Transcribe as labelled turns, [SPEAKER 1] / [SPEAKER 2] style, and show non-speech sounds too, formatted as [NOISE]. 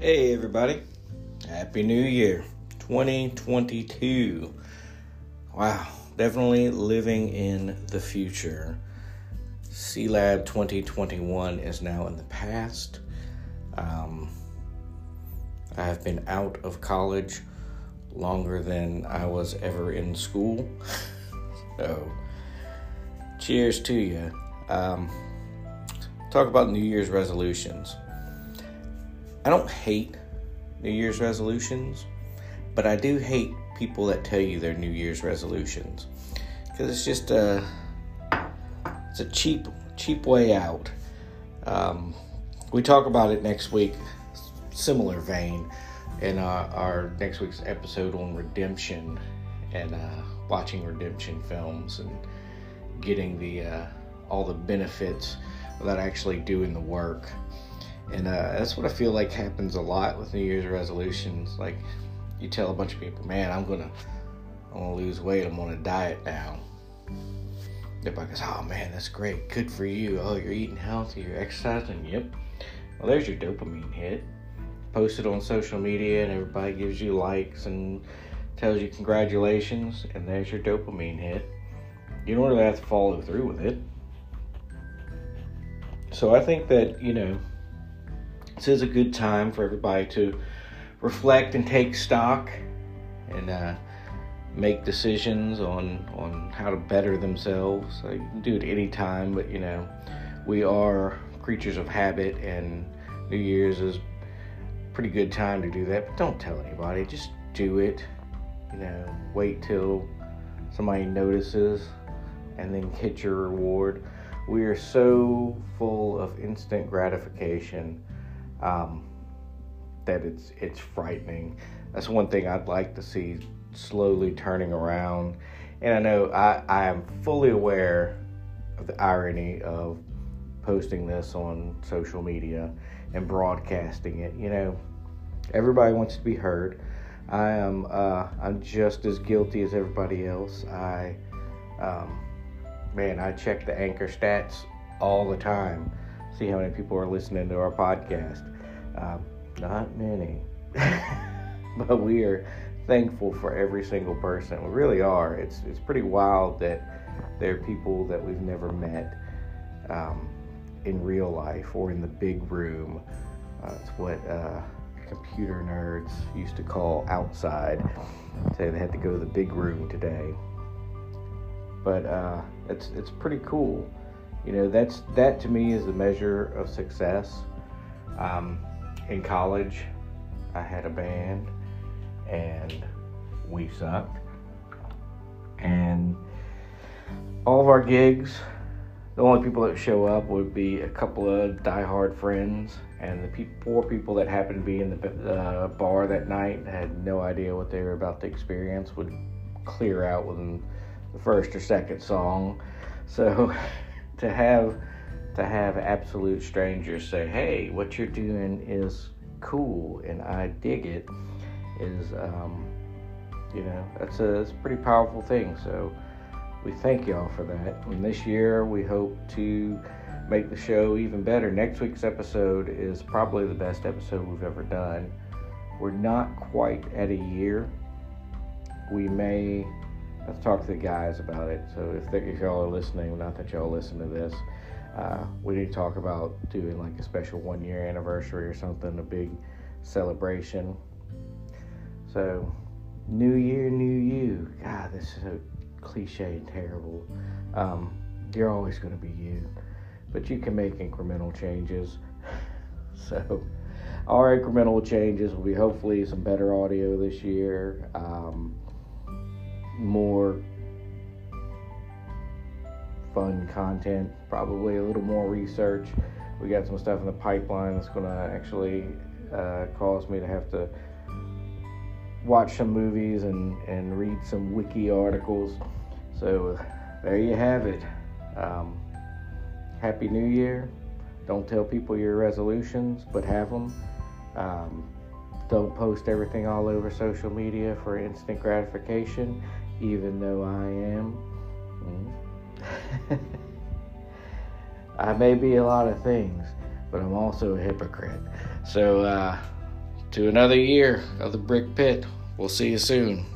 [SPEAKER 1] Hey, everybody. Happy New Year 2022. Wow, definitely living in the future. C Lab 2021 is now in the past. Um, I have been out of college longer than I was ever in school. [LAUGHS] so, cheers to you. Um, talk about New Year's resolutions. I don't hate New Year's resolutions, but I do hate people that tell you their New Year's resolutions because it's just a it's a cheap cheap way out. Um, we talk about it next week, similar vein, in our, our next week's episode on redemption and uh, watching redemption films and getting the uh, all the benefits without actually doing the work. And uh, that's what I feel like happens a lot with New Year's resolutions. Like you tell a bunch of people, "Man, I'm gonna, I'm gonna lose weight. I'm on a diet now." Everybody goes, "Oh man, that's great. Good for you. Oh, you're eating healthy. You're exercising. Yep. Well, there's your dopamine hit. Post it on social media, and everybody gives you likes and tells you congratulations, and there's your dopamine hit. You don't really have to follow through with it. So I think that you know this is a good time for everybody to reflect and take stock and uh, make decisions on on how to better themselves. So you can do it anytime, but you know we are creatures of habit, and New Year's is pretty good time to do that. But don't tell anybody; just do it. You know, wait till somebody notices, and then get your reward. We are so full of instant gratification um, that it's it's frightening. That's one thing I'd like to see slowly turning around. And I know I, I am fully aware of the irony of posting this on social media and broadcasting it. You know, everybody wants to be heard. I am uh, I'm just as guilty as everybody else. I um, man, I check the anchor stats all the time see how many people are listening to our podcast. Um, not many, [LAUGHS] but we are thankful for every single person. We really are. It's it's pretty wild that there are people that we've never met um, in real life or in the big room. Uh, it's what uh, computer nerds used to call outside. Say they had to go to the big room today. But uh, it's it's pretty cool. You know that's that to me is a measure of success. Um, in college i had a band and we sucked. And all of our gigs the only people that show up would be a couple of diehard friends and the pe- poor people that happened to be in the uh, bar that night had no idea what they were about to experience would clear out within the first or second song so [LAUGHS] to have to have absolute strangers say, "Hey, what you're doing is cool and I dig it," is um, you know that's a, that's a pretty powerful thing. So we thank y'all for that. And this year we hope to make the show even better. Next week's episode is probably the best episode we've ever done. We're not quite at a year. We may talk to the guys about it. So if, if y'all are listening, not that y'all listen to this, uh, we need to talk about doing like a special one year anniversary or something, a big celebration. So, New Year, New You. God, this is so cliche and terrible. Um, you're always going to be you, but you can make incremental changes. [LAUGHS] so, our incremental changes will be hopefully some better audio this year. Um, more fun content, probably a little more research. We got some stuff in the pipeline that's going to actually uh, cause me to have to watch some movies and, and read some wiki articles. So there you have it. Um, Happy New Year. Don't tell people your resolutions, but have them. Um, don't post everything all over social media for instant gratification even though I am. Mm. [LAUGHS] I may be a lot of things, but I'm also a hypocrite. So, uh, to another year of the brick pit. We'll see you soon.